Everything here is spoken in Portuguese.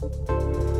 Música